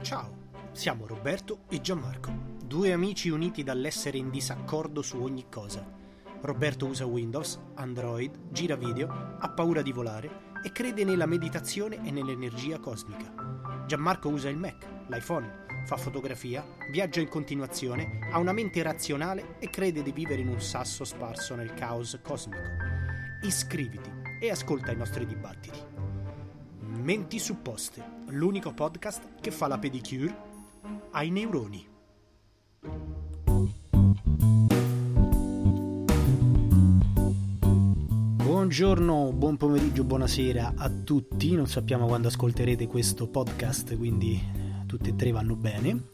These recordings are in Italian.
Ciao, siamo Roberto e Gianmarco, due amici uniti dall'essere in disaccordo su ogni cosa. Roberto usa Windows, Android, gira video, ha paura di volare e crede nella meditazione e nell'energia cosmica. Gianmarco usa il Mac, l'iPhone, fa fotografia, viaggia in continuazione, ha una mente razionale e crede di vivere in un sasso sparso nel caos cosmico. Iscriviti e ascolta i nostri dibattiti. Menti supposte, l'unico podcast che fa la pedicure ai neuroni. Buongiorno, buon pomeriggio, buonasera a tutti. Non sappiamo quando ascolterete questo podcast, quindi tutte e tre vanno bene.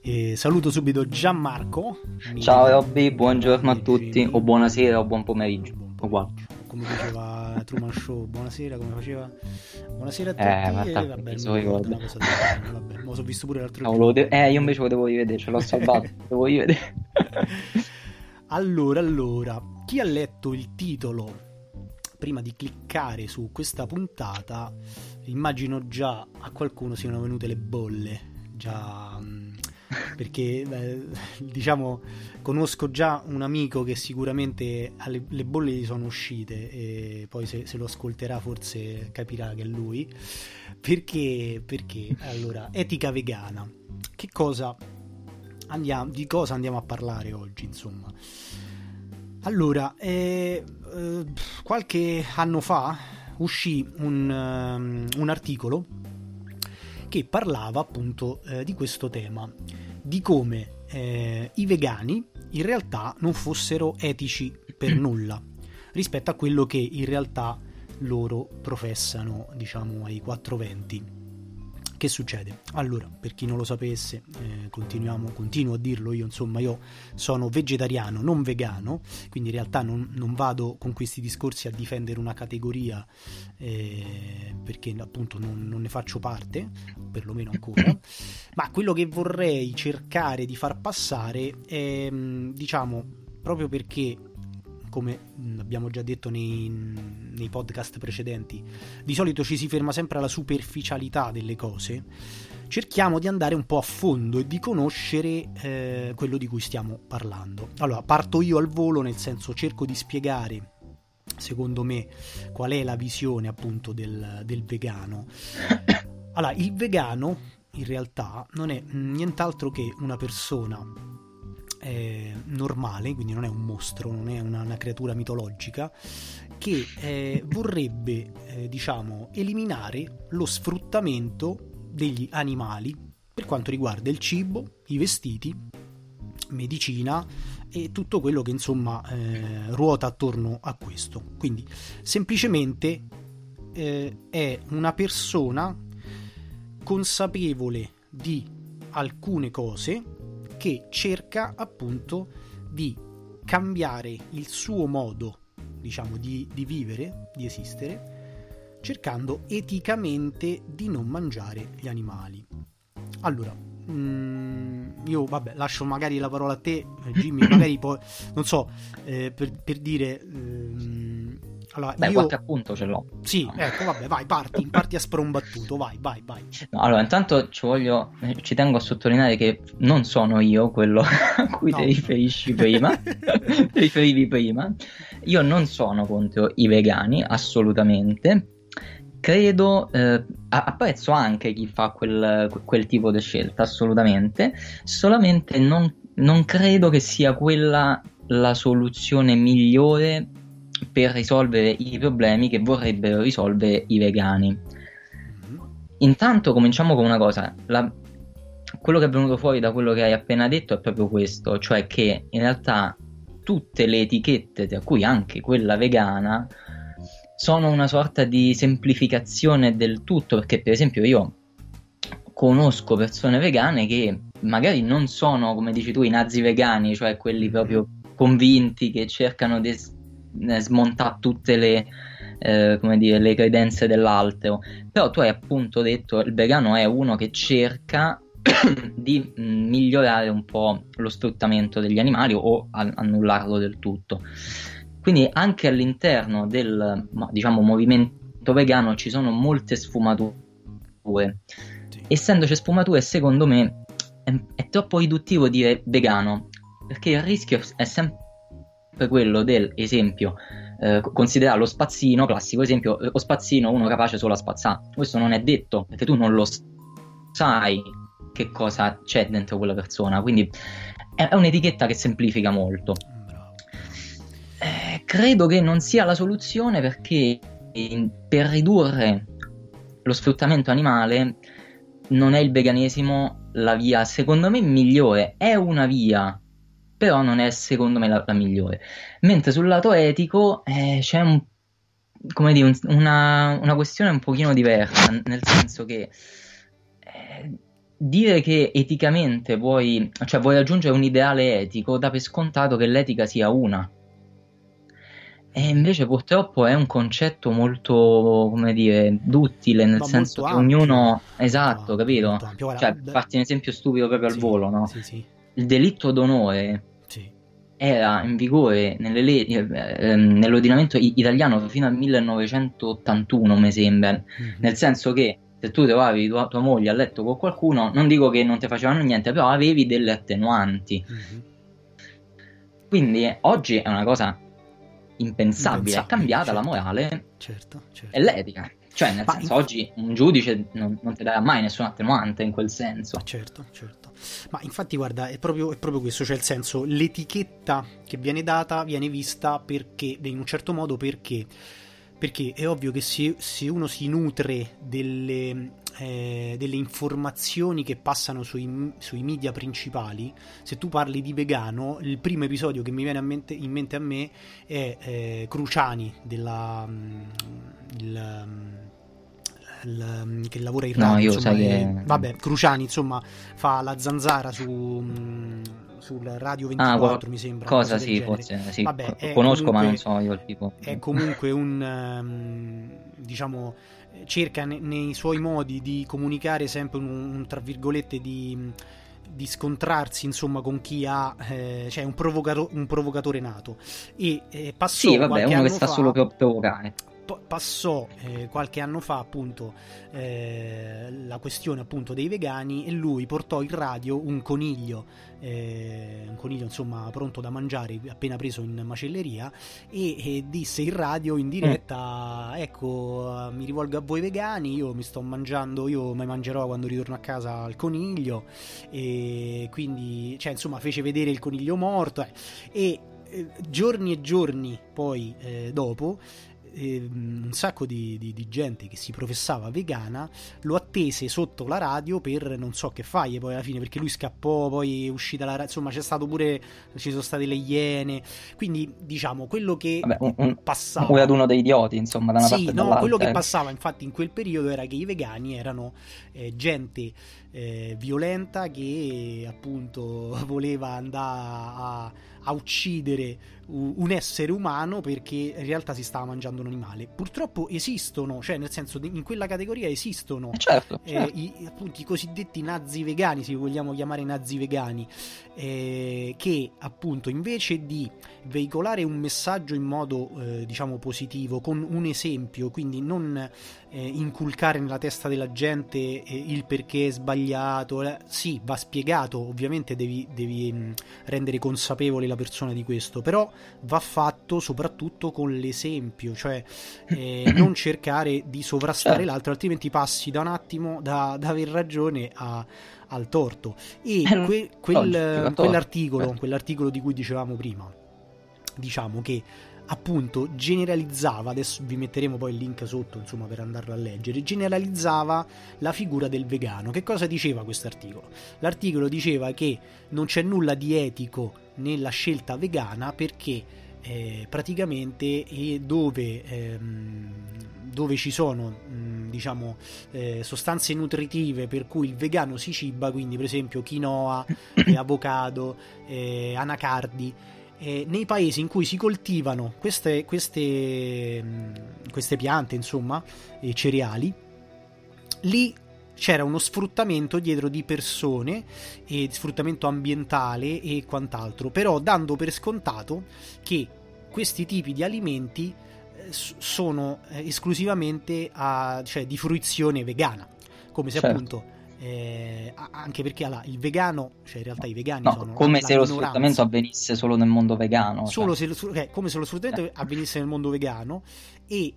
E saluto subito Gianmarco. Ciao Robby, buongiorno a tutti, o buonasera o buon pomeriggio. Uguale. Come diceva Truman Show, buonasera, come faceva? Buonasera a tutti. Eh, e vabbè, non ricordo una cosa del vabbè, me lo so visto pure l'altro giorno. De- eh, io invece lo devo rivedere, ce l'ho salvato, devo rivedere. allora, allora, chi ha letto il titolo prima di cliccare su questa puntata, immagino già a qualcuno siano venute le bolle. Già mm, perché beh, diciamo conosco già un amico che sicuramente alle, le bolle gli sono uscite e poi se, se, lo ascolterà forse capirà che è lui. Perché perché? Allora etica vegana. Che cosa andiamo di cosa andiamo a parlare oggi insomma? Allora, eh, eh, qualche anno fa uscì un, um, un articolo che parlava appunto eh, di questo tema, di come eh, i vegani in realtà non fossero etici per nulla rispetto a quello che in realtà loro professano, diciamo, ai 420. Che succede? Allora, per chi non lo sapesse, eh, continuo a dirlo io, insomma, io sono vegetariano, non vegano, quindi in realtà non, non vado con questi discorsi a difendere una categoria eh, perché appunto non, non, ne faccio parte, perlomeno ancora, ma quello che vorrei cercare di far passare è, diciamo, proprio perché come abbiamo già detto nei, nei, podcast precedenti, di solito ci si ferma sempre alla superficialità delle cose, cerchiamo di andare un po' a fondo e di conoscere eh, quello di cui stiamo parlando. Allora, parto io al volo, nel senso cerco di spiegare, secondo me, qual è la visione appunto del, del vegano. Allora, il vegano in realtà non è nient'altro che una persona eh, normale, quindi non è un mostro, non è una, una creatura mitologica, che eh, vorrebbe, eh, diciamo, eliminare lo sfruttamento degli animali per quanto riguarda il cibo, i vestiti, medicina e tutto quello che insomma eh, ruota attorno a questo. Quindi semplicemente eh, è una persona consapevole di alcune cose che cerca appunto di cambiare il suo modo, diciamo, di, di vivere, di esistere, cercando eticamente di non mangiare gli animali. Allora, mm, io vabbè, lascio magari la parola a te, Jimmy, magari poi, non so, eh, per, per, dire... Eh, allora, Beh, io... qualche appunto ce l'ho. Sì, ecco, vabbè, vai, parti, parti a sprombattuto, vai, vai, vai. No, allora, intanto ci voglio, ci tengo a sottolineare che non sono io quello a cui no. ti riferisci prima, ti riferivi prima. Io non sono contro i vegani, assolutamente. Credo, eh, apprezzo anche chi fa quel, quel tipo di scelta, assolutamente, solamente non, non credo che sia quella la soluzione migliore per risolvere i problemi che vorrebbero risolvere i vegani. Mm-hmm. Intanto cominciamo con una cosa, la, quello che è venuto fuori da quello che hai appena detto è proprio questo, cioè che in realtà tutte le etichette, tra cui anche quella vegana, sono una sorta di semplificazione del tutto, perché per esempio io conosco persone vegane che magari non sono, come dici tu, i nazi vegani, cioè quelli proprio convinti che cercano di smontare tutte le, eh, come dire, le credenze dell'altro. Però tu hai appunto detto il vegano è uno che cerca di mm, migliorare un po' lo sfruttamento degli animali o annullarlo del tutto. Quindi anche all'interno del diciamo, movimento vegano ci sono molte sfumature. essendoci sfumature, secondo me è, è troppo riduttivo dire vegano, perché il rischio è sempre quello del esempio eh, considerare lo spazzino, classico esempio, lo spazzino uno capace solo a spazzare. Questo non è detto, perché tu non lo sai che cosa c'è dentro quella persona, quindi è, è un'etichetta che semplifica molto. Eh, credo che non sia la soluzione perché per ridurre lo sfruttamento animale non è il veganesimo la via, secondo me, migliore. È una via, però non è secondo me la, la migliore. Mentre sul lato etico eh, c'è un, come dire, un, una, una, questione un pochino diversa, nel senso che eh, dire che eticamente vuoi, cioè vuoi raggiungere un ideale etico dà per scontato che l'etica sia una. E invece purtroppo è un concetto molto, come dire, duttile, nel Ma senso che ampio. ognuno... Esatto, no, capito? Ampio, cioè, farti un esempio stupido proprio al volo, no? Sì, sì. Il delitto d'onore sì. Era in vigore le, eh, nell'ordinamento italiano fino al 1981, mi sembra. Mm-hmm. Nel senso che se tu trovavi tua, tua, moglie a letto con qualcuno, non dico che non ti facevano niente, però avevi delle attenuanti. Mm-hmm. Quindi oggi è una cosa impensabile, è cambiata certo. la morale certo, certo. e l'etica. Cioè, nel Ma senso, in... oggi un giudice non, non, ti darà mai nessun attenuante in quel senso. Certo, certo. Ma infatti, guarda, è proprio, è proprio, questo, cioè il senso, l'etichetta che viene data viene vista perché, in un certo modo perché perché è ovvio che se, se uno si nutre delle, eh, delle, informazioni che passano sui, sui, media principali, se tu parli di vegano, il primo episodio che mi viene mente, in mente a me è eh, Cruciani della... Mm, il, mm, il, che lavora in radio. No, io insomma, sai che... Vabbè, Cruciani insomma fa la zanzara su mm, sul Radio 24 ah, mi sembra. Cosa sì, forse sì. Vabbè, conosco comunque, ma non so io il tipo. È comunque un um, diciamo cerca ne, nei suoi modi di comunicare sempre un, un tra virgolette di di scontrarsi insomma con chi ha eh, cioè un, provocato- un provocatore nato e eh, passò sì vabbè uno che sta fa, solo per provocare passò eh, qualche anno fa appunto eh, la questione appunto dei vegani e lui portò in radio un coniglio eh, un coniglio insomma pronto da mangiare appena preso in macelleria e, e disse in radio in diretta mm. ecco mi rivolgo a voi vegani io mi sto mangiando io mi mangerò quando ritorno a casa il coniglio e quindi cioè insomma fece vedere il coniglio morto eh, e eh, giorni e giorni poi eh, dopo eh, un sacco di, di, di, gente che si professava vegana lo attese sotto la radio per non so che faglie poi alla fine perché lui scappò poi è uscita la radio insomma c'è stato pure ci sono state le iene. Quindi diciamo quello che Vabbè, un, un, passava un raduno dei idioti insomma da una sì, parte no, quello che passava infatti in quel periodo era che i vegani erano eh, gente eh, violenta che appunto voleva andare a, a uccidere un essere umano perché in realtà si stava mangiando un animale. Purtroppo esistono, cioè nel senso in quella categoria esistono eh, certo, eh, certo. I, appunto, i cosiddetti nazi vegani, se vogliamo chiamare nazi vegani, eh, che appunto invece di veicolare un messaggio in modo eh, diciamo positivo, con un esempio, quindi non eh, inculcare nella testa della gente eh, il perché è sbagliato, sì, va spiegato, ovviamente devi, devi mm, rendere consapevole la persona di questo, però va fatto soprattutto con l'esempio, cioè eh, non cercare di sovrastare certo. l'altro, altrimenti passi da un attimo da, da aver ragione a al torto. E eh, que, quel, quell'articolo, quell'articolo di cui dicevamo prima, diciamo che appunto generalizzava, adesso vi metteremo poi il link sotto insomma per andarlo a leggere, generalizzava la figura del vegano. Che cosa diceva questo articolo? L'articolo diceva che non c'è nulla di etico nella scelta vegana perché eh, praticamente è dove ehm, dove ci sono mh, diciamo eh, sostanze nutritive per cui il vegano si ciba, quindi per esempio quinoa, eh, avocado, eh, anacardi, nei paesi in cui si coltivano queste, queste, mh, queste piante, insomma, cereali, lì c'era uno sfruttamento dietro di persone e sfruttamento ambientale e quant'altro, però dando per scontato che questi tipi di alimenti sono eh, esclusivamente a, cioè, di fruizione vegana, come se certo. appunto eh, anche perché allora, il vegano, cioè in realtà i vegani no, sono come se lo sfruttamento avvenisse solo nel mondo vegano. Solo cioè. se, okay, come se lo sfruttamento eh. avvenisse nel mondo vegano e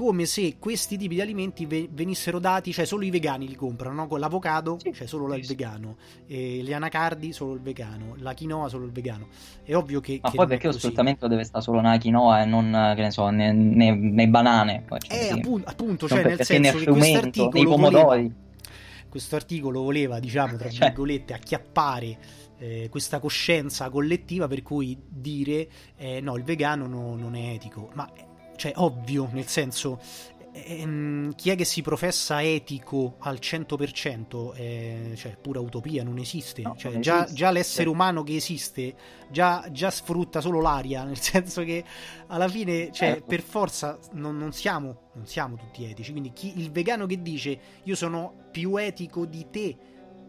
come se questi tipi di alimenti venissero dati, cioè solo i vegani li comprano, no? Con l'avocado, sì, cioè solo il vegano, e gli anacardi solo il vegano, la quinoa solo il vegano. È ovvio che... Ma che poi perché lo sfruttamento deve stare solo nella quinoa e non, che ne so, nei, nei, nei banane? Cioè, eh, sì. appunto, appunto cioè nel senso che questo articolo voleva, questo articolo voleva, diciamo, tra cioè. virgolette, acchiappare eh, questa coscienza collettiva per cui dire eh, no, il vegano no, non è etico. Ma cioè ovvio, nel senso ehm, chi è che si professa etico al 100% è cioè, pura utopia, non esiste. No, cioè, non già, esiste. già, l'essere umano che esiste già, già, sfrutta solo l'aria, nel senso che alla fine, cioè, eh. per forza non, non, siamo, non siamo tutti etici. Quindi chi, il vegano che dice io sono più etico di te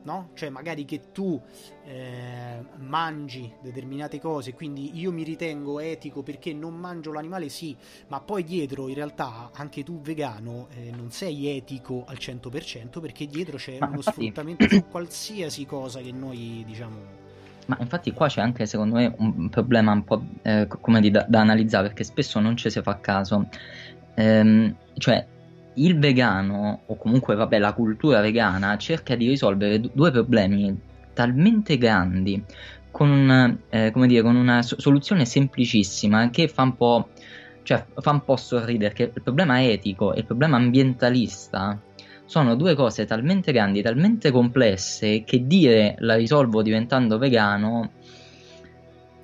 no? Cioè magari che tu eh, mangi determinate cose, quindi io mi ritengo etico perché non mangio l'animale, sì, ma poi dietro in realtà anche tu vegano eh, non sei etico al 100% perché dietro c'è ma uno infatti... sfruttamento su qualsiasi cosa che noi diciamo... Ma infatti qua c'è anche secondo me un problema un po' eh, come di, da, da, analizzare perché spesso non ci si fa caso. Ehm, cioè il vegano, o comunque vabbè, la cultura vegana, cerca di risolvere due problemi talmente grandi con, eh, dire, con una soluzione semplicissima che fa un po', cioè, fa un po' sorridere, che il problema etico e il problema ambientalista sono due cose talmente grandi, talmente complesse, che dire la risolvo diventando vegano,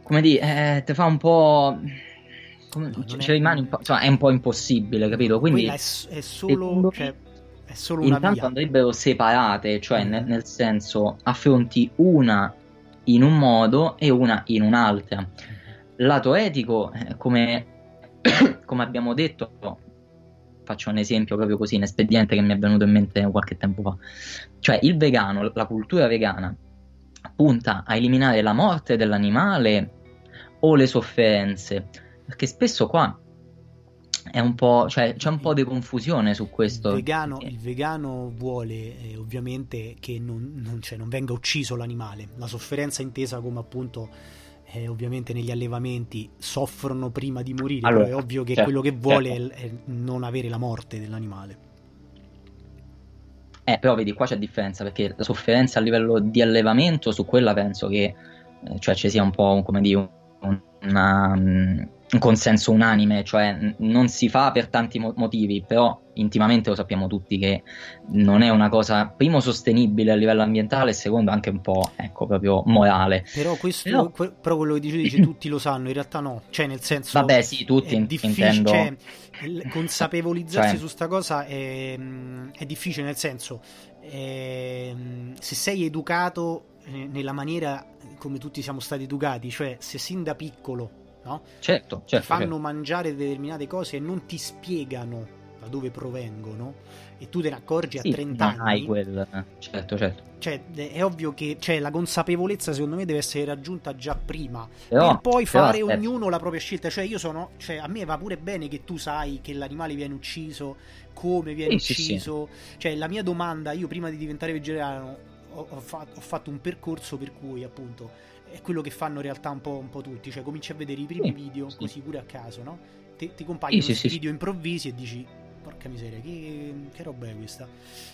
come dire, eh, ti fa un po' come, no, ci, rimane un po', insomma, è un po' impossibile, capito? Quindi è, è, solo, cioè, è solo una intanto via. andrebbero separate, cioè mm. nel, nel, senso affronti una in un modo e una in un'altra. Lato etico, eh, come, come abbiamo detto, faccio un esempio proprio così, un espediente che mi è venuto in mente qualche tempo fa. Cioè, il vegano, la cultura vegana, punta a eliminare la morte dell'animale o le sofferenze perché spesso qua è un po', cioè, c'è un po' di confusione su questo. Il vegano, il vegano vuole eh, ovviamente che non, non, cioè, non, venga ucciso l'animale. La sofferenza intesa come appunto eh, ovviamente negli allevamenti soffrono prima di morire, allora, però è ovvio che certo, quello che vuole certo. è, è, non avere la morte dell'animale. Eh, però vedi, qua c'è differenza perché la sofferenza a livello di allevamento, su quella penso che eh, cioè, ci sia un po' come dire una, un consenso unanime, cioè non si fa per tanti motivi, però intimamente lo sappiamo tutti che non è una cosa, primo, sostenibile a livello ambientale e secondo anche un po', ecco, proprio morale. Però, questo, però... Que- però quello che dici, dici tutti lo sanno, in realtà no, cioè nel senso... Vabbè sì, tutti in- intendo... Cioè, consapevolizzarsi cioè... su sta cosa è, è difficile, nel senso, è, se sei educato eh, nella maniera come tutti siamo stati educati, cioè se sin da piccolo no? Certo, certo. fanno certo. mangiare determinate cose e non ti spiegano da dove provengono e tu te ne accorgi sì, a 30 anni. Hai quel... Certo, certo. Cioè, è ovvio che cioè, la consapevolezza secondo me deve essere raggiunta già prima però, per poi fare però, ognuno la propria scelta. Cioè, io sono, cioè, a me va pure bene che tu sai che l'animale viene ucciso, come viene sì, ucciso. Sì, cioè, la mia domanda, io prima di diventare vegetariano ho, ho, fatto, ho fatto un percorso per cui appunto è quello che fanno in realtà un po', un po tutti, cioè cominci a vedere i primi video sì. così pure a caso, no? Ti, ti compaiono sì, sì, video improvvisi e dici porca miseria, che, che, roba è questa?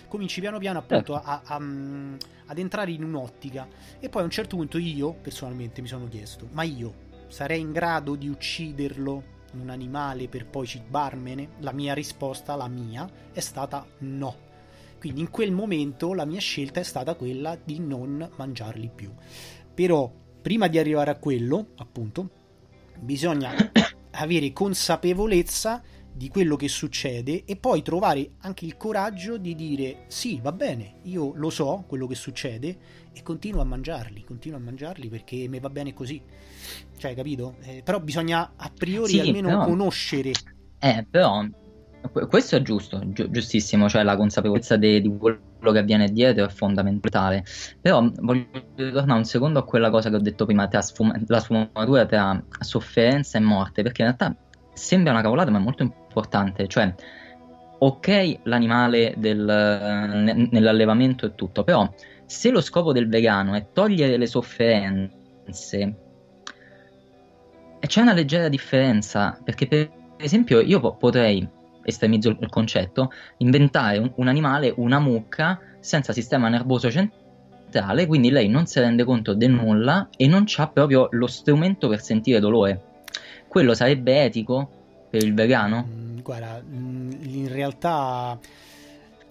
Cominci piano piano appunto certo. a, a, a, mm, ad entrare in un'ottica e poi a un certo punto io personalmente mi sono chiesto, ma io sarei in grado di ucciderlo un animale per poi cibarmene? La mia risposta, la mia, è stata no. Quindi in quel momento la mia scelta è stata quella di non mangiarli più. Però prima di arrivare a quello, appunto, bisogna avere consapevolezza di quello che succede e poi trovare anche il coraggio di dire sì, va bene, io lo so quello che succede e continuo a mangiarli, continuo a mangiarli perché mi va bene così. Cioè, capito? Eh, però bisogna a priori sì, almeno però... conoscere. Eh, però questo è giusto, gi- giustissimo, cioè la consapevolezza de- di quello che avviene dietro è fondamentale. Però voglio tornare un secondo a quella cosa che ho detto prima, tra sfum- la sfumatura tra sofferenza e morte, perché in realtà sembra una cavolata, ma è molto importante. Cioè, ok l'animale del, nell'allevamento e tutto, però se lo scopo del vegano è togliere le sofferenze, c'è una leggera differenza, perché per esempio io potrei, estremizzo il concetto, inventare un, un animale, una mucca, senza sistema nervoso centrale, quindi lei non si rende conto di nulla e non ha proprio lo strumento per sentire dolore. Quello sarebbe etico per il vegano? Mm, guarda, mm, in realtà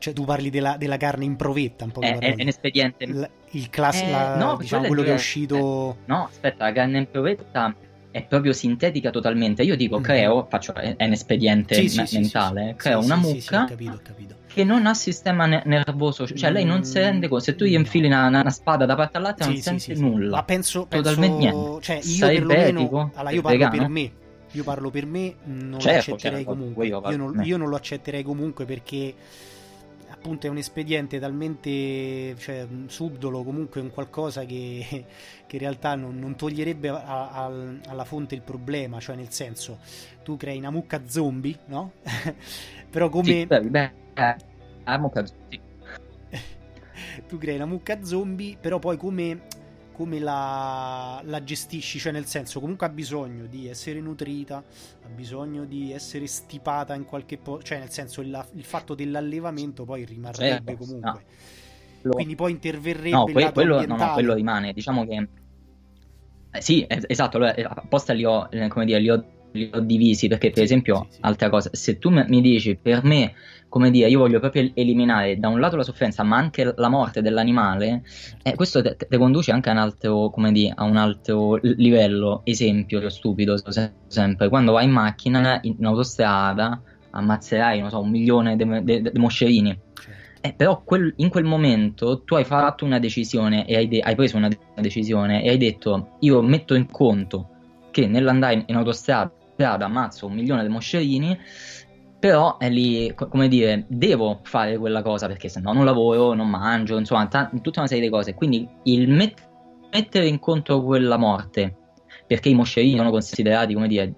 cioè tu parli della, della carne in provetta, un po' è, è un espediente. Il classico, eh, no, diciamo, quello che è uscito... Eh, no, aspetta, la carne in provetta è proprio sintetica totalmente. Io dico, mm. creo, faccio, è, un espediente sì, me- sì, mentale, sì, creo una mucca capito, capito. che non ha sistema ne- nervoso, cioè mm. lei non si rende conto, se tu gli infili una, una, spada da parte all'altra non sente nulla. Ma penso, totalmente niente. Cioè, io Sarebbe perlomeno, etico, allora, io parlo vegano? per me. Io parlo per me, non certo, lo accetterei certo, comunque. Io, io, non, io non lo accetterei comunque perché appunto è un espediente talmente cioè, subdolo, comunque un qualcosa che, che in realtà non, non toglierebbe a, a, alla fonte il problema, cioè nel senso tu crei una mucca zombie, no? Però come... Sì, beh, eh, mucca, sì. tu crei una mucca zombie, però poi come come la, la, gestisci, cioè nel senso comunque ha bisogno di essere nutrita, ha bisogno di essere stipata in qualche posto, cioè nel senso il, il, fatto dell'allevamento poi rimarrebbe certo, comunque. No. Quindi poi interverrebbe no, que- quello, no, no, quello rimane, diciamo che eh, sì, esatto, allora, eh, apposta li ho, eh, come dire, li ho, li ho divisi perché per sì, esempio, sì, sì. altra cosa, se tu mi dici per me come dire, io voglio proprio eliminare da un lato la sofferenza, ma anche la morte dell'animale, eh, questo ti conduce anche a un altro, come dire, a un altro livello. Esempio stupido, sempre, quando vai in macchina, in, in autostrada, ammazzerai, non so, un milione di moscerini. Certo. Eh, però quel, in quel momento tu hai fatto una decisione e hai, de- hai preso una, de- una, decisione e hai detto io metto in conto che nell'andare in, in autostrada ammazzo un milione di moscerini però è lì, come dire, devo fare quella cosa perché se no non lavoro, non mangio, insomma, t- tutta una serie di cose. Quindi il met- mettere in conto quella morte, perché i moscerini sono considerati, come dire,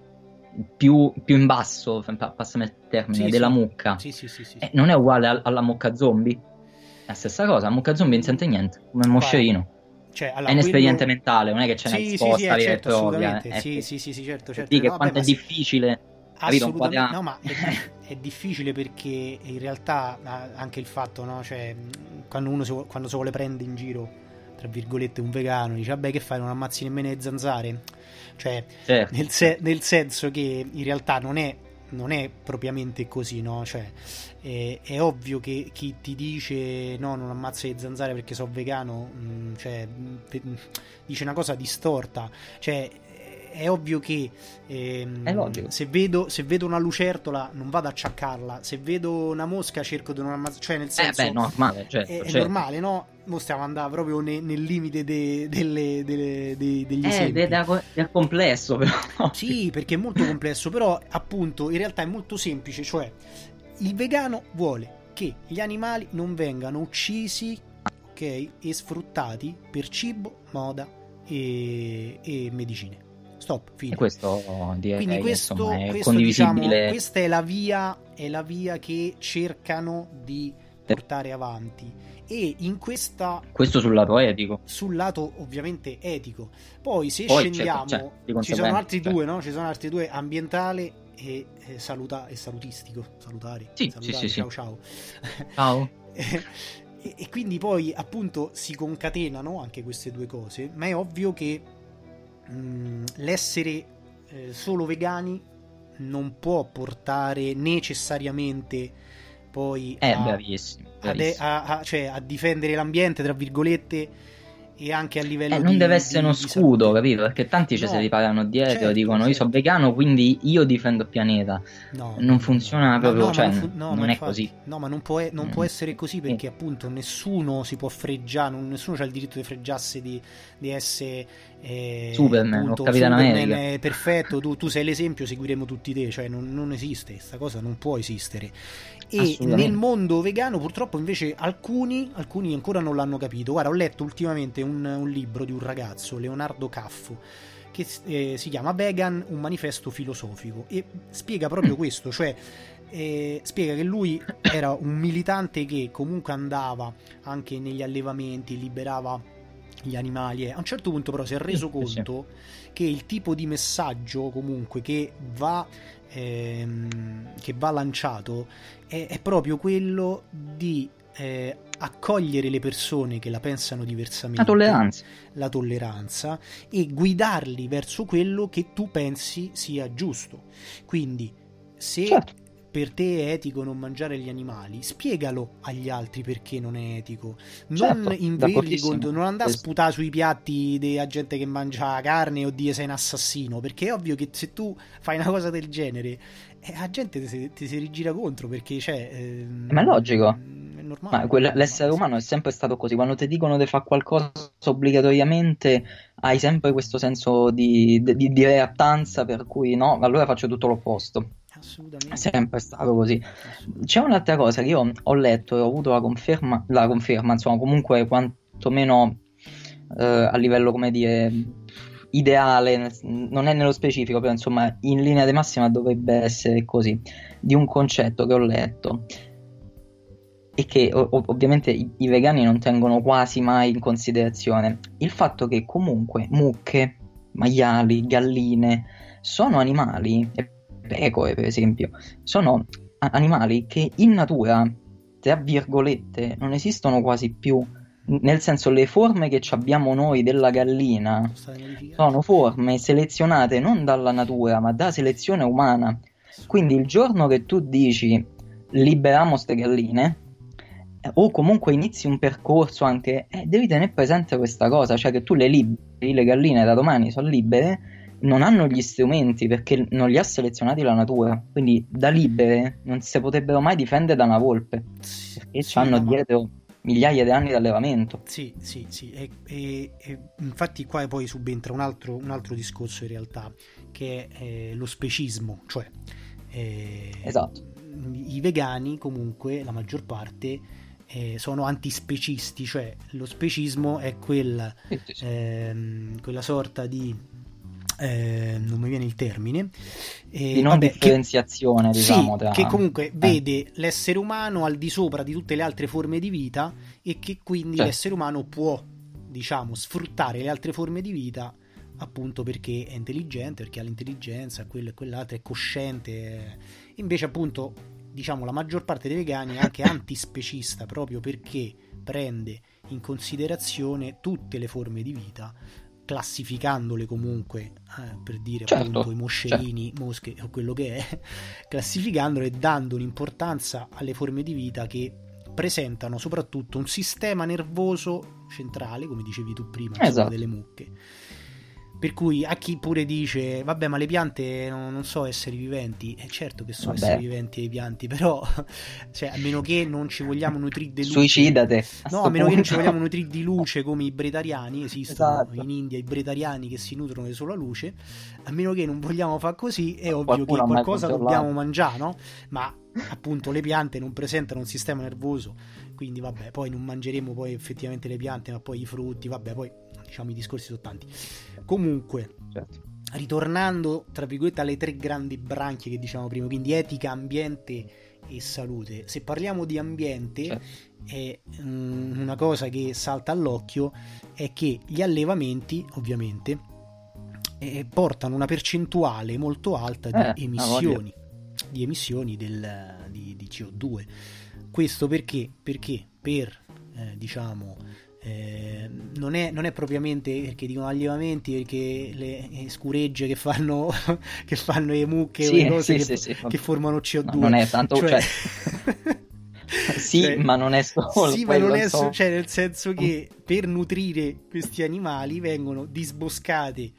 più, più in basso, passami il termine, sì, della sì. mucca, sì, eh, non è uguale a- alla mucca zombie. È la stessa cosa, la mucca zombie non sente niente, come il moscerino. Cioè, allora, è un espediente quello... mentale, non è che c'è una risposta sì, sì, certo, propria. È, sì, sì, sì, certo, certo. Che no, quanto è difficile Assolutamente, no, ma è, è, difficile perché in realtà anche il fatto, no? Cioè, quando uno si, quando si vuole prendere in giro, tra virgolette, un vegano, dice, vabbè, che fai, non ammazzi nemmeno le zanzare? Cioè, certo. nel, se, nel, senso che in realtà non è, non è propriamente così, no? Cioè, è, è, ovvio che chi ti dice no, non ammazza le zanzare perché sono vegano, mh, mm, cioè, dice una cosa distorta. Cioè, è ovvio che ehm, se, vedo, se, vedo, una lucertola non vado a acciaccarla, se vedo una mosca cerco di non ammazzare, cioè nel senso... Eh beh, normale, certo, è, certo. è normale, no? Mo stiamo andando proprio ne, nel limite de, delle, delle, de, degli eh, esempi. È complesso però. sì, perché è molto complesso, però appunto in realtà è molto semplice, cioè il vegano vuole che gli animali non vengano uccisi ok, e sfruttati per cibo, moda e, e medicine stop, fine. Questo direi Quindi questo, insomma, è questo. Diciamo, questa è la, via, è la via che cercano di portare avanti e in questa questo sul lato etico? Sul lato ovviamente etico. Poi se poi, scendiamo certo, cioè, ci sono altri cioè. due no? ci sono altri due ambientale e, e, saluta, e salutistico. Salutari. Sì, salutari, sì, sì, ciao ciao. Ciao. E, e quindi poi appunto si concatenano anche queste due cose ma è ovvio che Mm, l'essere eh, solo vegani non può portare necessariamente poi eh, a, bravissimo, bravissimo. A, a, cioè, a, difendere l'ambiente, tra virgolette, e anche a livello eh, non di, deve essere di, uno di scudo, capito? Perché tanti no, ci si riparano dietro certo, dicono certo. io sono vegano, quindi io difendo il pianeta. No, non funziona proprio, no, cioè, non, fu- non è infatti, così. No, ma non può, non mm. può essere così perché appunto nessuno si può freggiare, nessuno ha il diritto di freggiarsi di, di essere eh, Superman, appunto, Capitano Superman è perfetto, tu, tu, sei l'esempio, seguiremo tutti te, cioè non, non esiste, questa cosa non può esistere e nel mondo vegano purtroppo invece alcuni, alcuni ancora non l'hanno capito. Guarda, ho letto ultimamente un, un libro di un ragazzo, Leonardo Caffo, che eh, si chiama Vegan, un manifesto filosofico e spiega proprio mm. questo, cioè eh, spiega che lui era un militante che comunque andava anche negli allevamenti, liberava gli animali. A un certo punto però si è reso conto che il tipo di messaggio comunque che va, ehm, che va lanciato è, è proprio quello di eh, accogliere le persone che la pensano diversamente, la tolleranza. la tolleranza e guidarli verso quello che tu pensi sia giusto. Quindi, se certo. Per te è etico non mangiare gli animali, spiegalo agli altri perché non è etico. Non certo, invergli contro, non andare a sputare sui piatti della gente che mangia carne o dire sei un assassino, perché è ovvio che se tu fai una cosa del genere, eh, la gente ti si, ti si rigira contro perché c'è. Ehm, Ma è logico normale. Ma quella, l'essere umano è sempre stato così. Quando ti dicono di fare qualcosa obbligatoriamente, hai sempre questo senso di, di, di reattanza, per cui no, allora faccio tutto l'opposto. Assolutamente. È sempre stato così. C'è un'altra cosa che io ho letto e ho avuto la conferma, la conferma insomma, comunque quantomeno eh, a livello, come dire, ideale, non è nello specifico, però insomma, in linea di massima dovrebbe essere così, di un concetto che ho letto e che ov- ovviamente i-, i vegani non tengono quasi mai in considerazione il fatto che comunque mucche, maiali, galline sono animali, e pecore per esempio, sono animali che in natura, tra virgolette, non esistono quasi più. Nel senso, le forme che abbiamo noi della gallina sono forme selezionate non dalla natura, ma da selezione umana. Quindi il giorno che tu dici liberiamo queste galline, o comunque inizi un percorso anche, eh, devi tenere presente questa cosa, cioè che tu le liberi, le galline da domani sono libere, non hanno gli strumenti perché non li ha selezionati la natura, quindi da libere non si potrebbero mai difendere da una volpe, perché sì, hanno no, dietro ma... migliaia di anni di allevamento. Sì, sì, sì, e, e, e infatti qua poi subentra un altro, un altro, discorso in realtà, che è eh, lo specismo, cioè... Eh, esatto. I vegani comunque, la maggior parte eh, sono antispecisti, cioè lo specismo è quel, ehm, quella sorta di eh, non mi viene il termine eh, di non vabbè, differenziazione che, diciamo sì, tra... che comunque eh. vede l'essere umano al di sopra di tutte le altre forme di vita e che quindi certo. l'essere umano può diciamo sfruttare le altre forme di vita appunto perché è intelligente perché ha l'intelligenza quello e quell'altro è cosciente invece appunto diciamo la maggior parte dei vegani è anche antispecista proprio perché prende in considerazione tutte le forme di vita classificandole comunque eh, per dire certo, appunto i moscerini, certo. mosche o quello che è classificandole e dando un'importanza alle forme di vita che presentano soprattutto un sistema nervoso centrale come dicevi tu prima esatto. delle mucche per cui a chi pure dice, vabbè, ma le piante non, non so esseri viventi, è eh, certo che sono vabbè. esseri viventi le piante, però, cioè, a meno che non ci vogliamo nutrire di luce. Suicidate. No, a meno punto. che non ci vogliamo nutrire di luce come i bretariani, esistono esatto. in India i bretariani che si nutrono di sola luce, a meno che non vogliamo fare così, è ovvio Qualcuno che qualcosa dobbiamo mangiare, no? Ma appunto le piante non presentano un sistema nervoso, quindi vabbè, poi non mangeremo poi effettivamente le piante, ma poi i frutti, vabbè, poi diciamo i discorsi sono tanti. Comunque, certo. ritornando tra virgolette alle tre grandi branchie che diciamo prima, quindi etica, ambiente e salute. Se parliamo di ambiente, certo. è, um, una cosa che salta all'occhio è che gli allevamenti, ovviamente, eh, portano una percentuale molto alta di eh, emissioni, di emissioni del, di, di, CO2. Questo perché? Perché per eh, diciamo eh, non, è, non, è, propriamente perché dicono allevamenti perché le, le scuregge che fanno, che fanno le mucche sì, le cose sì, che, sì, che, formano CO2 no, non è tanto cioè... Cioè... sì cioè, ma non è solo sì ma non è so. cioè nel senso che per nutrire questi animali vengono disboscate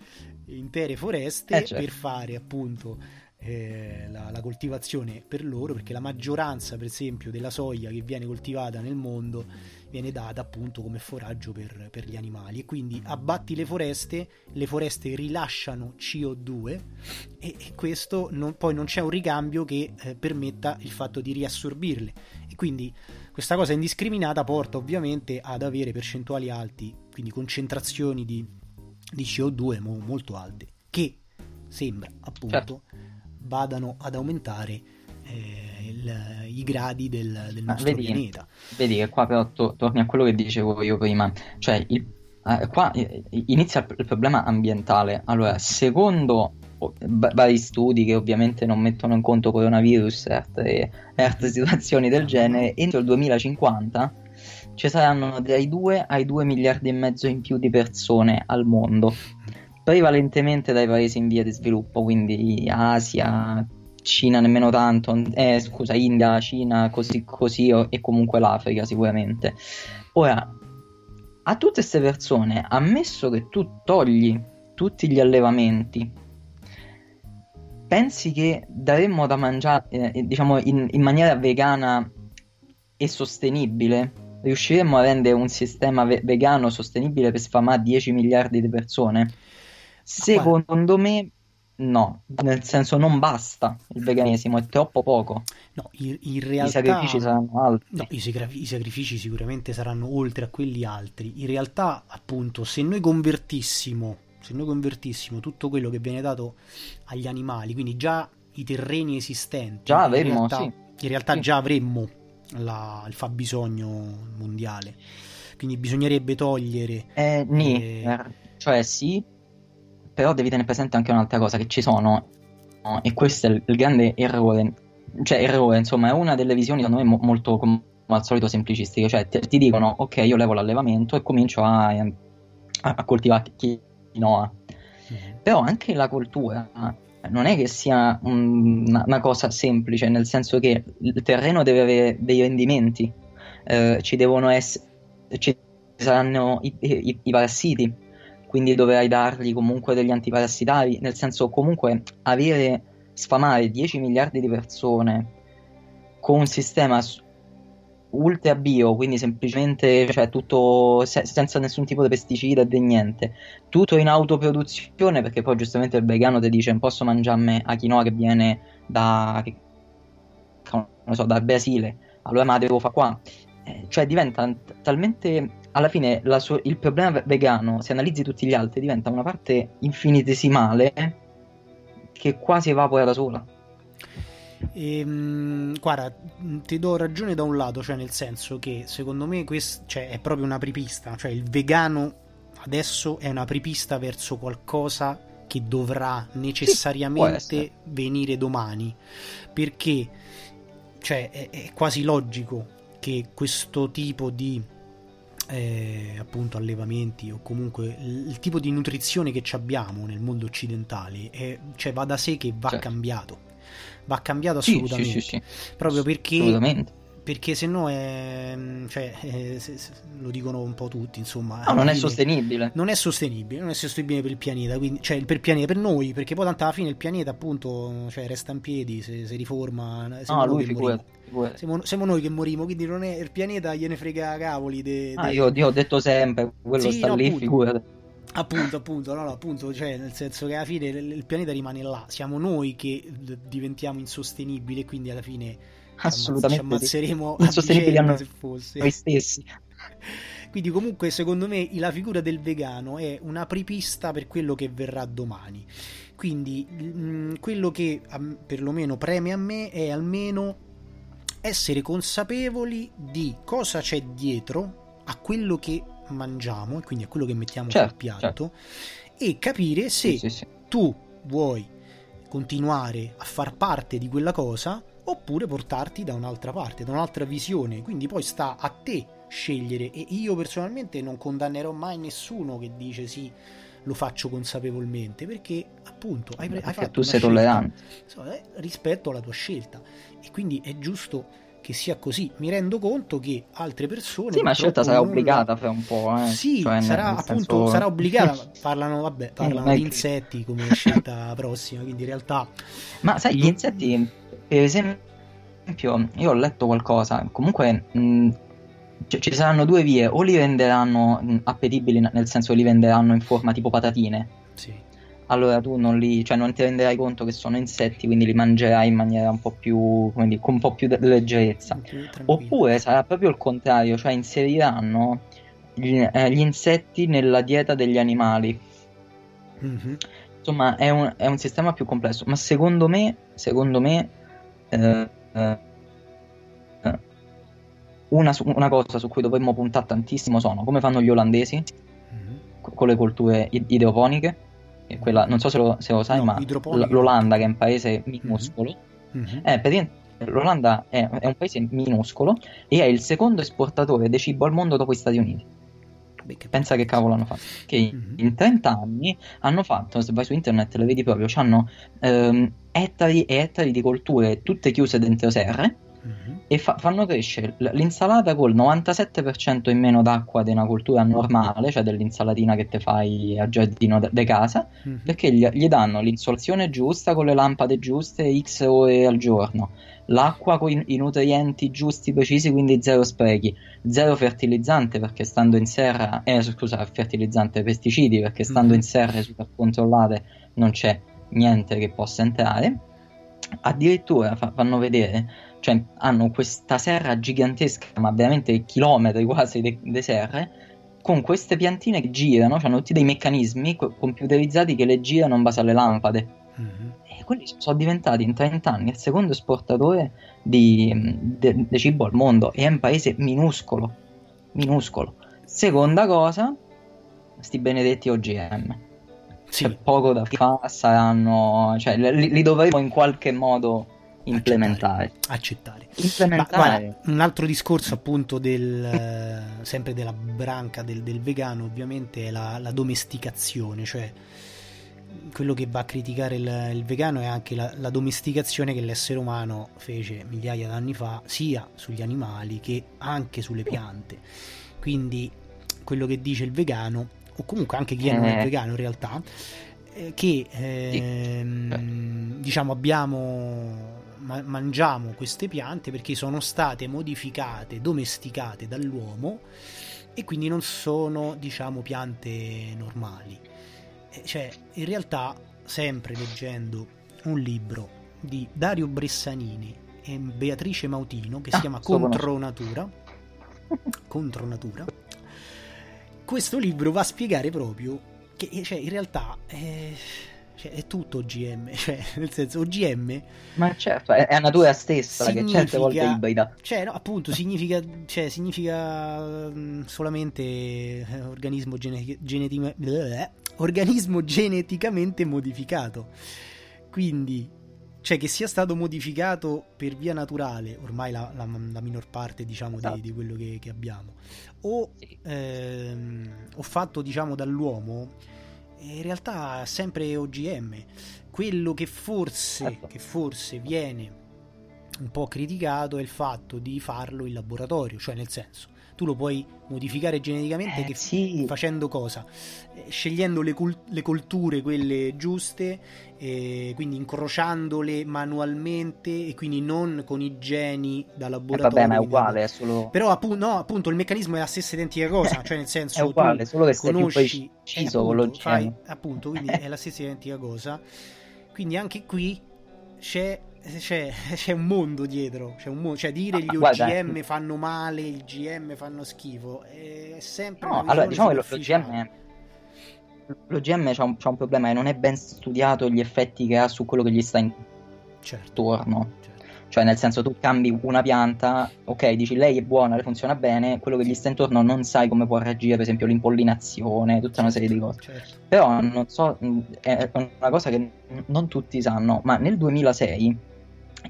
intere foreste eh, certo. per fare appunto eh, la, la, coltivazione per loro perché la maggioranza per esempio della soia che viene coltivata nel mondo viene data appunto come foraggio per, per gli animali e quindi abbatti le foreste, le foreste rilasciano CO2 e, e questo non, poi non c'è un ricambio che eh, permetta il fatto di riassorbirle e quindi questa cosa indiscriminata porta ovviamente ad avere percentuali alti, quindi concentrazioni di, di CO2 mo, molto alte che sembra appunto certo. vadano ad aumentare eh, il, i gradi del, del nostro vedi, pianeta. Vedi che qua però to- torni a quello che dicevo io prima, cioè il, eh, qua eh, inizia il, problema ambientale. Allora, secondo vari studi che ovviamente non mettono in conto coronavirus e altre, e altre situazioni del genere, entro il 2050 ci saranno dai 2 ai 2 miliardi e mezzo in più di persone al mondo, prevalentemente dai paesi in via di sviluppo, quindi Asia, Cina nemmeno tanto, eh, scusa, India, Cina, così, così e comunque l'Africa sicuramente. Ora, a tutte queste persone, ammesso che tu togli tutti gli allevamenti, pensi che daremmo da mangiare, eh, diciamo, in, in maniera vegana e sostenibile? riusciremmo a rendere un sistema ve- vegano sostenibile per sfamare 10 miliardi di persone? Secondo me no, nel senso non basta il veganesimo, è troppo poco. No, in, in realtà... I sacrifici saranno altri. No, i, sacri- i sacrifici sicuramente saranno oltre a quelli altri. In realtà, appunto, se noi convertissimo, se noi convertissimo tutto quello che viene dato agli animali, quindi già i terreni esistenti, già avremmo, in realtà, sì. in realtà sì. già avremmo la, il fabbisogno mondiale. Quindi bisognerebbe togliere. Eh, nì, eh... cioè sì, però devi tenere presente anche un'altra cosa: che ci sono, no? e questo è il, il, grande errore. Cioè, errore, insomma, è una delle visioni, secondo me, mo- molto come al solito semplicistiche. Cioè, ti, ti, dicono, ok, io levo l'allevamento e comincio a, a, a coltivare quinoa. Mm-hmm. Però anche la coltura non è che sia un, una, una, cosa semplice, nel senso che il terreno deve avere dei rendimenti, eh, ci devono essere, ci saranno i, i, i, parassiti, quindi dovrai dargli comunque degli antiparassitari, nel senso comunque avere, sfamare 10 miliardi di persone con un sistema ultra bio, quindi semplicemente cioè, tutto se- senza nessun tipo di pesticida e niente, tutto in autoproduzione perché poi giustamente il vegano ti dice non posso mangiarmi a quinoa che viene da, non so, dal Brasile, allora ma devo fare qua. Eh, cioè diventa talmente alla fine su- il problema vegano, se analizzi tutti gli altri, diventa una parte infinitesimale che quasi evapora da sola. E, mh, guarda, ti do ragione da un lato, cioè nel senso che secondo me questo cioè, è proprio una prepista, cioè il vegano adesso è una prepista verso qualcosa che dovrà necessariamente sì, venire domani, perché cioè, è, è, quasi logico che questo tipo di eh, appunto allevamenti o comunque il, tipo di nutrizione che abbiamo nel mondo occidentale è, cioè, va da sé che va certo. cambiato va cambito assolutamente. Sì, sì, sì, Proprio perché, assolutamente. Perché se no è, cioè, è, se, se, lo dicono un po' tutti, insomma. No, non è sostenibile. Non è sostenibile, non è sostenibile per il pianeta, quindi, cioè per il pianeta, per noi, perché poi tanto alla fine il pianeta appunto cioè, resta in piedi, se, si riforma. Siamo, no, noi figura, figura. Siamo, siamo, noi che morimo, quindi non è il pianeta gliene frega cavoli. De, ah, io, io, ho detto sempre, quello sta no, lì, figurati. Appunto, appunto, no, no, appunto, cioè nel senso che alla fine il pianeta rimane là, siamo noi che diventiamo insostenibili e quindi alla fine assolutamente ci ammazzeremo insostenibili a se fosse. Noi stessi. Quindi comunque secondo me la figura del vegano è una prepista per quello che verrà domani. Quindi mh, quello che perlomeno preme a me è almeno essere consapevoli di cosa c'è dietro a quello che mangiamo, e quindi a quello che mettiamo certo, sul piatto, certo. e capire se sì, sì, sì. tu vuoi continuare a far parte di quella cosa oppure portarti da un'altra parte, da un'altra visione. Quindi poi sta a te scegliere e io personalmente non condannerò mai nessuno che dice sì, lo faccio consapevolmente perché appunto hai, hai fatto tu sei tollerante eh, rispetto alla tua scelta e quindi è giusto che sia così. Mi rendo conto che altre persone. Sì, ma la scelta sarà non... obbligata fra un po'. Eh. Sì, cioè, sarà appunto senso... sarà obbligata. Parlano, vabbè, parlano di insetti come scelta prossima, quindi in realtà. Ma sai, gli insetti, per esempio, io ho letto qualcosa. Comunque. Mh, ci saranno due vie, o li renderanno mh, appetibili, nel senso li venderanno in forma tipo patatine. Sì allora tu non li, cioè non ti renderai conto che sono insetti, quindi li mangerai in maniera un po' più, come dire, con un po' più di leggerezza. Oppure sarà proprio il contrario, cioè inseriranno gli, eh, gli insetti nella dieta degli animali. Mm-hmm. Insomma, è un, è un, sistema più complesso, ma secondo me, secondo me, eh, eh, una, una, cosa su cui dovremmo puntare tantissimo sono come fanno gli olandesi mm-hmm. con le colture idroponiche. Quella, non so se lo, se lo sai, no, ma l'Olanda, che è un paese minuscolo, mm-hmm. eh, l'Olanda è, è, un paese minuscolo e è il secondo esportatore di cibo al mondo dopo gli Stati Uniti. Beh, che Pensa che cavolo hanno fatto. Che mm-hmm. in 30 anni hanno fatto, se vai su internet le vedi proprio, hanno ehm, ettari e ettari di colture tutte chiuse dentro serre mm-hmm. e fa- fanno crescere l'insalata col 97% in meno d'acqua di una cultura normale, cioè dell'insalatina che te fai a giardino de, de casa, mm-hmm. perché gli, gli danno l'insolazione giusta con le lampade giuste X ore al giorno l'acqua con i nutrienti giusti, precisi, quindi zero sprechi, zero fertilizzante perché stando in serra, eh, scusa, fertilizzante, pesticidi perché stando mm-hmm. in serre super controllate non c'è niente che possa entrare. Addirittura fa- fanno vedere, cioè hanno questa serra gigantesca, ma veramente chilometri quasi di serre, con queste piantine che girano, cioè hanno tutti dei meccanismi computerizzati che le girano in base alle lampade. Mm-hmm quelli sono diventati in 30 anni il secondo esportatore di, di, di cibo al mondo e è un paese minuscolo, minuscolo. Seconda cosa, sti benedetti OGM. Sì. C'è poco da fare, saranno, cioè, li, li dovremo in qualche modo implementare. Accettare. Implementare. Ma, guarda, un altro discorso appunto del, eh, sempre della branca del, del, vegano ovviamente è la, la domesticazione, cioè quello che va a criticare il, il vegano è anche la, la, domesticazione che l'essere umano fece migliaia d'anni fa, sia sugli animali che anche sulle piante. Quindi quello che dice il vegano, o comunque anche chi eh. non è vegano in realtà, eh, che ehm, diciamo abbiamo ma- mangiamo queste piante perché sono state modificate, domesticate dall'uomo e quindi non sono diciamo piante normali. Cioè, in realtà, sempre leggendo un libro di Dario Bressanini e Beatrice Mautino che si ah, chiama Contro Natura, Contro Natura, questo libro va a spiegare proprio che cioè, in realtà è, cioè, è tutto OGM, cioè, nel senso OGM... Ma certo, è, la natura stessa che certe volte ibrida. Cioè, no, appunto, significa, cioè, significa mm, solamente eh, organismo gene, geneti, organismo geneticamente modificato. Quindi, cioè che sia stato modificato per via naturale, ormai la, la, la minor parte diciamo esatto. di, di, quello che, che abbiamo, o, sì. ehm, o fatto diciamo dall'uomo, in realtà è sempre OGM. Quello che forse, certo. che forse viene un po' criticato è il fatto di farlo in laboratorio, cioè nel senso tu lo puoi modificare geneticamente eh, sì. facendo cosa? Eh, scegliendo le, cult- le, colture, quelle giuste, eh, quindi incrociandole manualmente e quindi non con i geni da laboratorio. Eh vabbè, ma è uguale, è solo... Però appunto, no, appunto il meccanismo è la stessa identica cosa, cioè nel senso... è uguale, solo che conosci, più preciso con lo fai, appunto, quindi è la stessa identica cosa. Quindi anche qui c'è c'è, c'è, un mondo dietro, c'è un mondo, cioè dire gli OGM fanno male, i GM fanno schifo, è sempre... No, allora diciamo che l'OGM, l'OGM c'ha un, c'ha un problema e non è ben studiato gli effetti che ha su quello che gli sta certo. intorno. Certo. Cioè, nel senso, tu cambi una pianta, ok, dici lei è buona, le funziona bene, quello che gli sta intorno non sai come può reagire, per esempio l'impollinazione, tutta una serie di cose. Certo. Però non so, è una cosa che non tutti sanno, ma nel 2006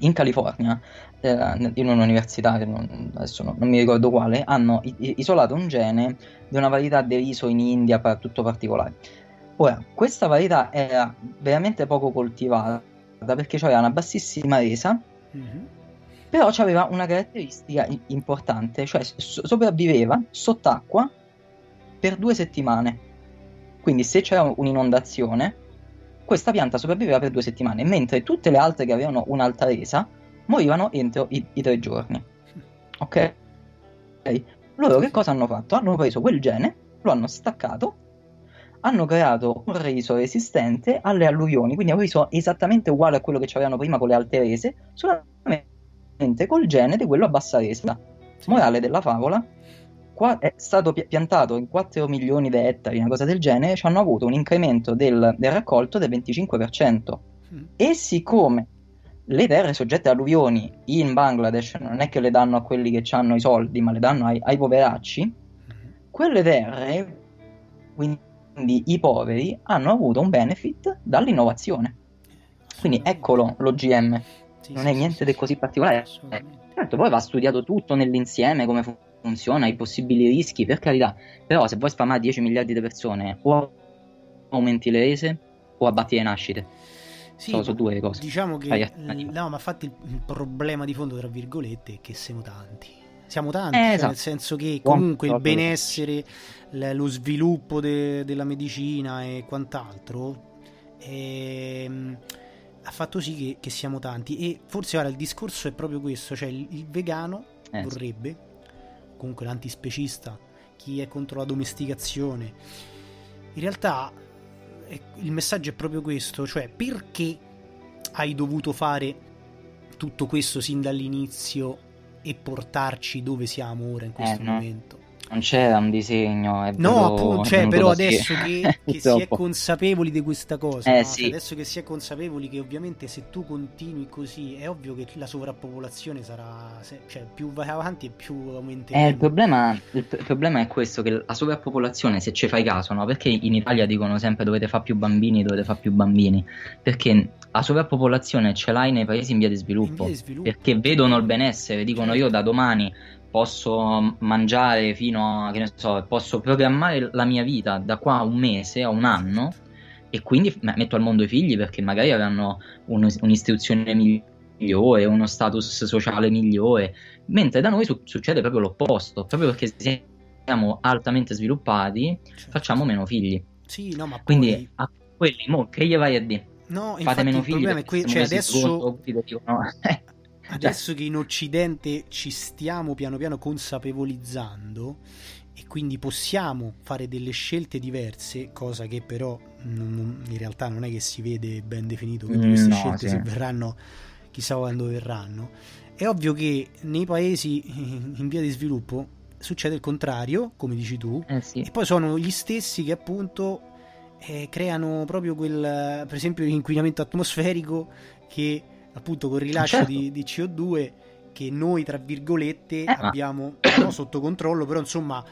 in California, eh, in un'università, non, adesso non, non, mi ricordo quale, hanno isolato un gene di una varietà di riso in India tutto particolare. Ora, questa varietà era veramente poco coltivata perché aveva una bassissima resa, mm-hmm. però aveva una caratteristica importante, cioè sopravviveva sott'acqua per due settimane. Quindi se c'era un'inondazione, questa pianta sopravviveva per due settimane, mentre tutte le altre che avevano un'alta resa morivano entro i, i tre giorni. Ok? Loro che cosa hanno fatto? Hanno preso quel gene, lo hanno staccato, hanno creato un riso resistente alle alluvioni, quindi un riso esattamente uguale a quello che avevano prima con le alte rese, solamente col gene di quello a bassa resa. Morale della favola, qua è stato piantato in 4 milioni di ettari, una cosa del genere, ci hanno avuto un incremento del, del raccolto del 25%. Mm. E siccome le terre soggette a alluvioni in Bangladesh non è che le danno a quelli che hanno i soldi, ma le danno ai, ai poveracci. Mhm. Quelle terre, quindi i poveri, hanno avuto un benefit dall'innovazione. Quindi eccolo l'OGM, Sì, non sì, è niente sì, di sì. così particolare. Certo, poi va studiato tutto nell'insieme, come fu- funziona, i possibili rischi, per carità. Però se vuoi sfamare 10 miliardi di persone, o aumenti le rese o abbatti le nascite. Sì, Sono- sono due le cose. Diciamo che alternativa. no, ma infatti il, il problema di fondo, tra virgolette, è che siamo tanti. Siamo tanti, Eh, cioè, esatto. nel senso che comunque il benessere, lo sviluppo de- della medicina e quant'altro ehm, ha fatto sì che, che siamo tanti. E forse ora il discorso è proprio questo: cioè il, il vegano Eh, vorrebbe, comunque l'antispecista, chi è contro la domesticazione. In realtà eh, il messaggio è proprio questo, cioè perché hai dovuto fare tutto questo sin dall'inizio e portarci dove siamo ora in questo Eh, no. momento? Non c'era un disegno. È No, appunto, cioè, però così. adesso che, che si è consapevoli di questa cosa, Eh, no? sì. Cioè, adesso che si è consapevoli che ovviamente se tu continui così è ovvio che la sovrappopolazione sarà, se- cioè più vai avanti e più aumenteremo. Eh, il, problema, il il problema è questo, che la sovrappopolazione, se ci fai caso, no? Perché in Italia dicono sempre dovete fare più bambini, dovete fare più bambini? Perché la sovrappopolazione ce l'hai nei paesi in via di sviluppo. via di sviluppo. Perché vedono il benessere, dicono io da domani posso mangiare fino a, che ne so, posso programmare la mia vita da qua a un mese, a un anno, e quindi metto al mondo i figli perché magari avranno un- un'istruzione migliore, uno status sociale migliore, mentre da noi su- succede proprio l'opposto, proprio perché siamo altamente sviluppati, Certo. facciamo meno figli. Sì, no, ma Quindi poi... a quelli, mo, che gli vai a dire? No, Fate meno figli que- cioè adesso, adesso che in Occidente ci stiamo piano piano consapevolizzando e quindi possiamo fare delle scelte diverse, cosa che però non- in realtà non è che si vede ben definito, quindi Mm, queste no, scelte sì. se verranno chissà quando verranno. È ovvio che nei paesi in via di sviluppo succede il contrario, come dici tu, eh sì. e poi sono gli stessi che appunto eh, creano proprio quel, per esempio, l'inquinamento atmosferico che appunto con il rilascio Certo. di, di CO2 che noi tra virgolette Eh, ma- abbiamo no, sotto controllo, però insomma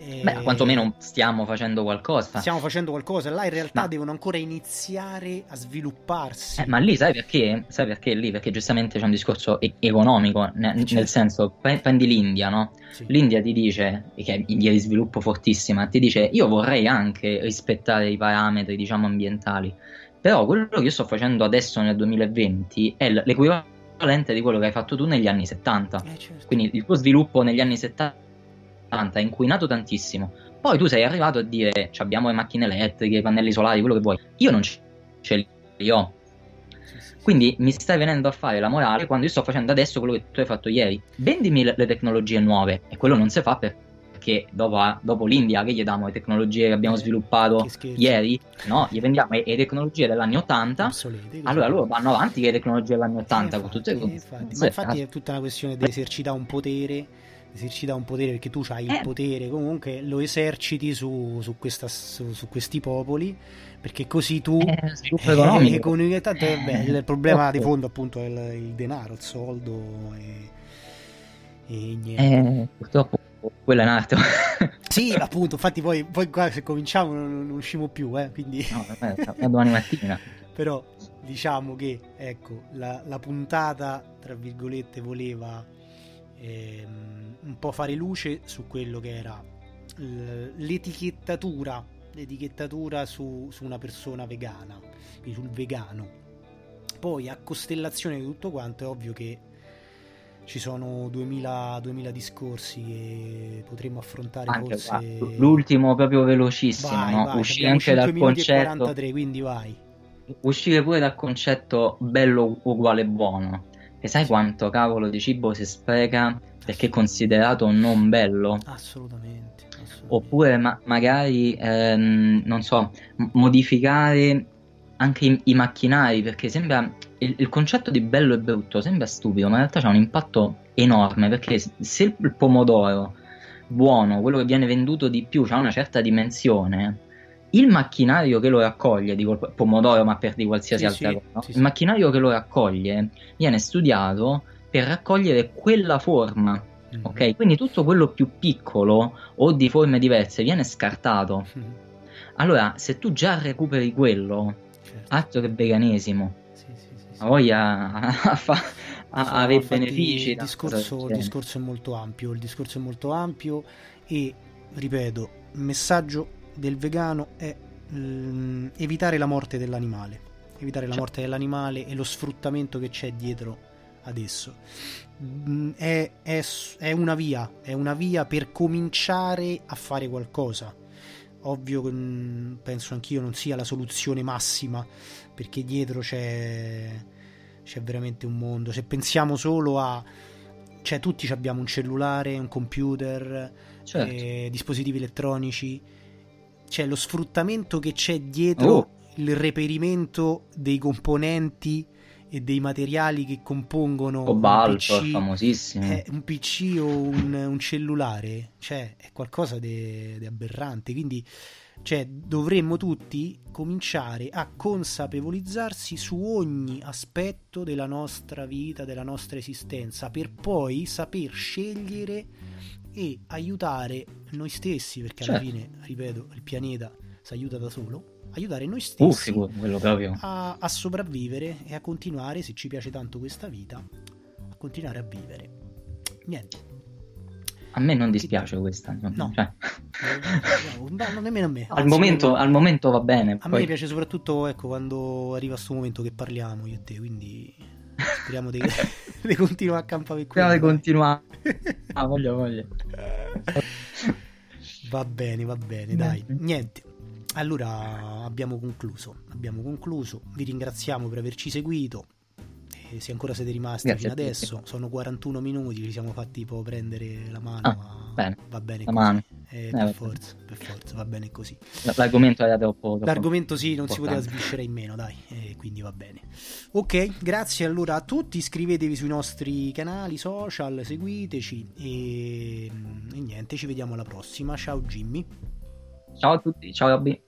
eh, Beh, quantomeno stiamo facendo qualcosa. stiamo facendo qualcosa, là in realtà Ma- devono ancora iniziare a svilupparsi. Eh, ma lì sai perché? Sai perché lì? Perché giustamente c'è un discorso e- economico, ne- certo. nel senso, pre- prendi l'India, no? Sì. L'India ti dice, che è in via di sviluppo fortissima, ti dice io vorrei anche rispettare i parametri, diciamo, ambientali, però quello che io sto facendo adesso nel 2020 è l'equivalente di quello che hai fatto tu negli anni 70. Eh, certo. Quindi il tuo sviluppo negli anni 70 è inquinato tantissimo. Poi tu sei arrivato a dire "Ci abbiamo le macchine elettriche, i pannelli solari, quello che vuoi. Io non ce li ho. Quindi mi stai venendo a fare la morale quando io sto facendo adesso quello che tu hai fatto ieri. Vendimi le, le tecnologie nuove e quello non si fa per- perché dopo, dopo l'India che gli diamo le tecnologie che abbiamo Eh, sviluppato che ieri, no, gli vendiamo le, le tecnologie degli anni 80. Obsolete, così. Allora loro vanno avanti con le tecnologie degli anni 80 Eh, con tutte le. Sì, Ma infatti ah, è tutta una questione di esercitare un potere, esercitare un potere perché tu hai il Eh. potere, comunque lo eserciti su, su, questa- su- su questi popoli, perché così tu... eh, sviluppo eh, economico. economica- tanto, eh, beh, il Eh, problema di fondo appunto è il, il denaro, il soldo e, e niente. Eh, purtroppo quello è un altro. Sì, appunto, infatti poi, poi qua se cominciamo non, non usciamo più, eh, quindi... No, vabbè, domani mattina. Però diciamo che ecco, la, la puntata, tra virgolette, voleva ehm, un po' fare luce su quello che era l'etichettatura, l'etichettatura su, su una persona vegana, quindi sul vegano. Poi a costellazione di tutto quanto è ovvio che ci sono 2000, 2000 discorsi che potremmo affrontare Anche forse... qua, l'ultimo proprio velocissimo, Vai, no? vai, uscire anche 5 dal concetto 43, quindi vai. uscire pure dal concetto bello uguale buono. E sai quanto cavolo di cibo si spreca perché è considerato non bello? Assolutamente. assolutamente. Oppure ma- magari, ehm, non so, modificare anche i, i macchinari perché sembra il, il concetto di bello e brutto sembra stupido, ma in realtà c'ha un impatto enorme perché se il pomodoro buono, quello che viene venduto di più, ha una certa dimensione, il macchinario che lo raccoglie, dico il pomodoro, ma per di qualsiasi Sì, altra sì, cosa, sì, il macchinario che lo raccoglie viene studiato per raccogliere quella forma, Mhm. ok? Quindi tutto quello più piccolo o di forme diverse viene scartato. Mhm. Allora, se tu già recuperi quello, Certo. altro che veganesimo, Sì. ma voglia a, fa- a- So, avere benefici. Il discorso, il discorso è molto ampio. Il discorso è molto ampio e ripeto, il messaggio del vegano è mm, evitare la morte dell'animale. Evitare la Cioè. morte dell'animale e lo sfruttamento che c'è dietro ad esso. Mm, È, è è una via, è una via per cominciare a fare qualcosa. Ovvio che penso anch'io non sia la soluzione massima, perché dietro c'è, c'è veramente un mondo. Se pensiamo solo a... Cioè, tutti abbiamo un cellulare, un computer, Certo. eh, dispositivi elettronici. C'è lo sfruttamento che c'è dietro Oh. il reperimento dei componenti e dei materiali che compongono un Cobalto, PC, famosissimo. eh, un PC o un, un cellulare, cioè è qualcosa di aberrante. Quindi cioè, dovremmo tutti cominciare a consapevolizzarsi su ogni aspetto della nostra vita, della nostra esistenza, per poi saper scegliere e aiutare noi stessi, perché alla Certo. fine, ripeto, il pianeta si aiuta da solo, aiutare noi Uh, stessi proprio. a, a sopravvivere e a continuare, se ci piace tanto questa vita, a continuare a vivere. Niente. A me non dispiace questa. no, No. cioè, No, no, nemmeno a me. al, Anzi, momento, io- al momento va bene. a poi- me piace soprattutto ecco, quando arriva questo momento che parliamo io e te, quindi speriamo di, di continuare a campare per Speriamo di continuare. Ah, voglio, voglio. Va bene, va bene, dai. Niente. Allora abbiamo concluso. Abbiamo concluso. Vi ringraziamo per averci seguito. E se ancora siete rimasti Grazie fino adesso, sono 41 minuti, ci siamo fatti tipo prendere la mano. Ah, bene. Va bene La così. mano. Eh, Eh, per forza, per forza, va bene così. L'argomento era troppo. troppo- L'argomento sì, non si poteva importante. sviscerare in meno, dai, e quindi va bene. Ok, grazie allora a tutti, iscrivetevi sui nostri canali social, seguiteci e, e niente, ci vediamo alla prossima. Ciao Jimmy. Ciao a tutti, ciao Robby.